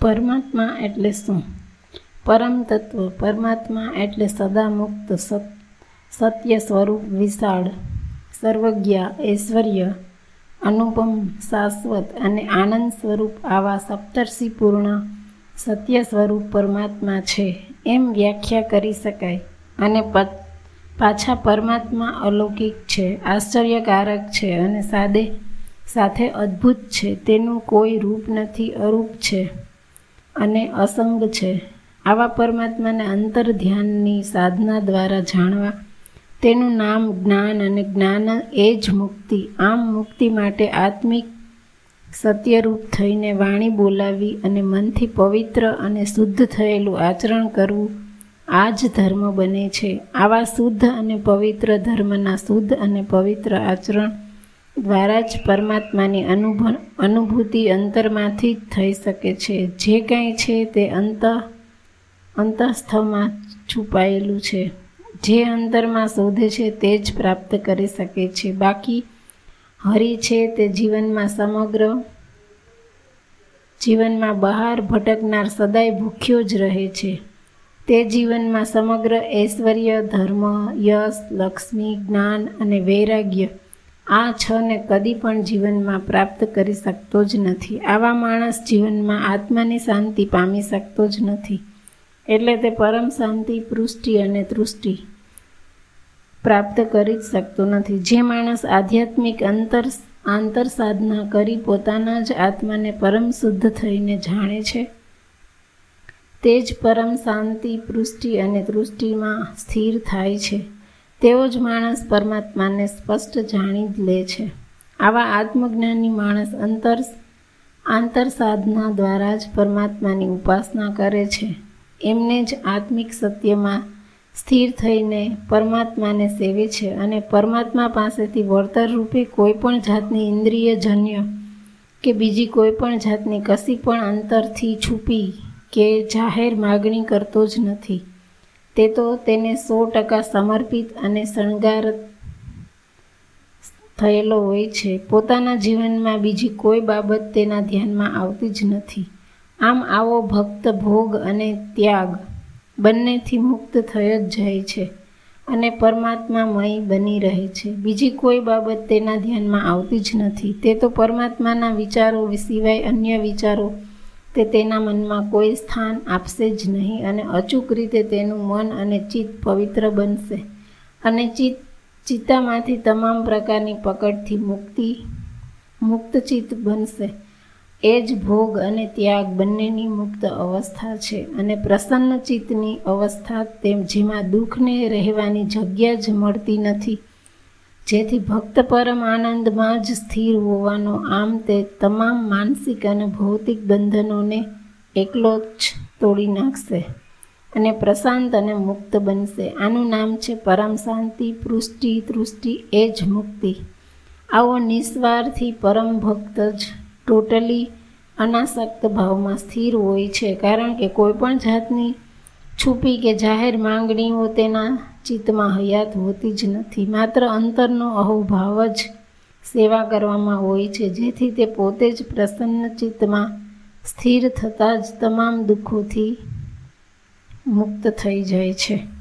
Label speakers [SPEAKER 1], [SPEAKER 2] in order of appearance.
[SPEAKER 1] પરમાત્મા એટલે શું? પરમ તત્વ, પરમાત્મા એટલે સદા મુક્ત સત, સત્ય સ્વરૂપ વિશાળ, સર્વજ્ઞ, ઐશ્વર્ય, અનુપમ, શાશ્વત અને આનંદ સ્વરૂપ આવા સપ્તર્ષિપૂર્ણ સત્ય સ્વરૂપ પરમાત્મા છે. એમ વ્યાખ્યા કરી શકાય. અને પાછા પરમાત્મા અલૌકિક છે, આશ્ચર્યકારક છે અને સાદે, સાથે અદ્ભુત છે. તેનું કોઈ રૂપ નથી, અરૂપ છે. અને અસંગ છે. આવા પરમાત્માને અંતર ધ્યાનની સાધના દ્વારા જાણવા, તેનું નામ જ્ઞાન અને જ્ઞાન એ જ મુક્તિ. આમ મુક્તિ માટે આત્મિક સત્યરૂપ થઈને વાણી બોલાવી અને મનથી પવિત્ર અને શુદ્ધ થયેલું આચરણ કરવું આ જ ધર્મ બને છે. આવા શુદ્ધ અને પવિત્ર ધર્મના શુદ્ધ અને પવિત્ર આચરણ દ્વારા જ પરમાત્માની અનુભ અનુભૂતિ અંતરમાંથી જ થઈ શકે છે. જે કાંઈ છે તે અંત અંતઃસ્થમાં છુપાયેલું છે. જે અંતરમાં શોધે છે તે જ પ્રાપ્ત કરી શકે છે. બાકી હરિ છે તે જીવનમાં સમગ્ર જીવનમાં બહાર ભટકનાર સદાય ભૂખ્યો જ રહે છે. તે જીવનમાં સમગ્ર ઐશ્વર્ય, ધર્મ, યશ, લક્ષ્મી, જ્ઞાન અને વૈરાગ્ય આ છને કદી પણ જીવનમાં પ્રાપ્ત કરી શકતો જ નથી. આવા માણસ જીવનમાં આત્માની શાંતિ પામી શકતો જ નથી. એટલે તે પરમ શાંતિ, પૃષ્ટિ અને તૃષ્ટિ પ્રાપ્ત કરી જ શકતો નથી. જે માણસ આધ્યાત્મિક અંતર, આંતર સાધના કરી પોતાના જ આત્માને પરમ શુદ્ધ થઈને જાણે છે, તે જ પરમ શાંતિ, પૃષ્ટિ અને તૃષ્ટિમાં સ્થિર થાય છે. તેવો જ માણસ પરમાત્માને સ્પષ્ટ જાણી જ લે છે. આવા આત્મજ્ઞાની માણસ અંતર આંતર સાધના દ્વારા જ પરમાત્માની ઉપાસના કરે છે. એમને જ આત્મિક સત્યમાં સ્થિર થઈને પરમાત્માને સેવે છે અને પરમાત્મા પાસેથી વળતર રૂપે કોઈ પણ જાતની ઇન્દ્રિયજન્ય કે બીજી કોઈ પણ જાતની કશી પણ અંતરથી છૂપી કે જાહેર માગણી કરતો જ નથી. તે તો તેને સો ટકા સમર્પિત અને શણગાર થયેલો હોય છે. પોતાના જીવનમાં બીજી કોઈ બાબત તેના ધ્યાનમાં આવતી જ નથી. આમ આવો ભક્ત, ભોગ અને ત્યાગ બંનેથી મુક્ત થયો જ જાય છે અને પરમાત્મામય બની રહે છે. બીજી કોઈ બાબત તેના ધ્યાનમાં આવતી જ નથી. તે તો પરમાત્માના વિચારો સિવાય અન્ય વિચારો તે તેના મનમાં કોઈ સ્થાન આપશે જ નહીં અને અચૂક રીતે તેનું મન અને ચિત્ત પવિત્ર બનશે. અને ચિત્ત, ચિત્તામાંથી તમામ પ્રકારની પકડથી મુક્તિ, મુક્ત ચિત્ત બનશે. એ જ ભોગ અને ત્યાગ બંનેની મુક્ત અવસ્થા છે અને પ્રસન્ન ચિત્તની અવસ્થા તેમ જેમાં દુઃખને રહેવાની જગ્યા જ મળતી નથી. જેથી ભક્ત પરમ આનંદમાં જ સ્થિર હોવાનો આમ તે તમામ માનસિક અને ભૌતિક બંધનોને એકલો જ તોડી નાખશે અને પ્રશાંત અને મુક્ત બનશે. આનું નામ છે પરમ શાંતિ, પૃષ્ટિ, તૃષ્ટિ, એ જ મુક્તિ. આવો નિસ્વાર્થી પરમ ભક્ત જ ટોટલી અનાસક્ત ભાવમાં સ્થિર હોય છે. કારણ કે કોઈપણ જાતની છુપી કે જાહેર માંગણીઓ તેના ચિત્તમાં હયાત હોતી જ નથી. માત્ર અંતરનો અહોભાવ જ સેવા કરવામાં હોય છે, જેથી તે પોતે જ પ્રસન્ન ચિત્તમાં સ્થિર થતાં જ તમામ દુઃખોથી મુક્ત થઈ જાય છે.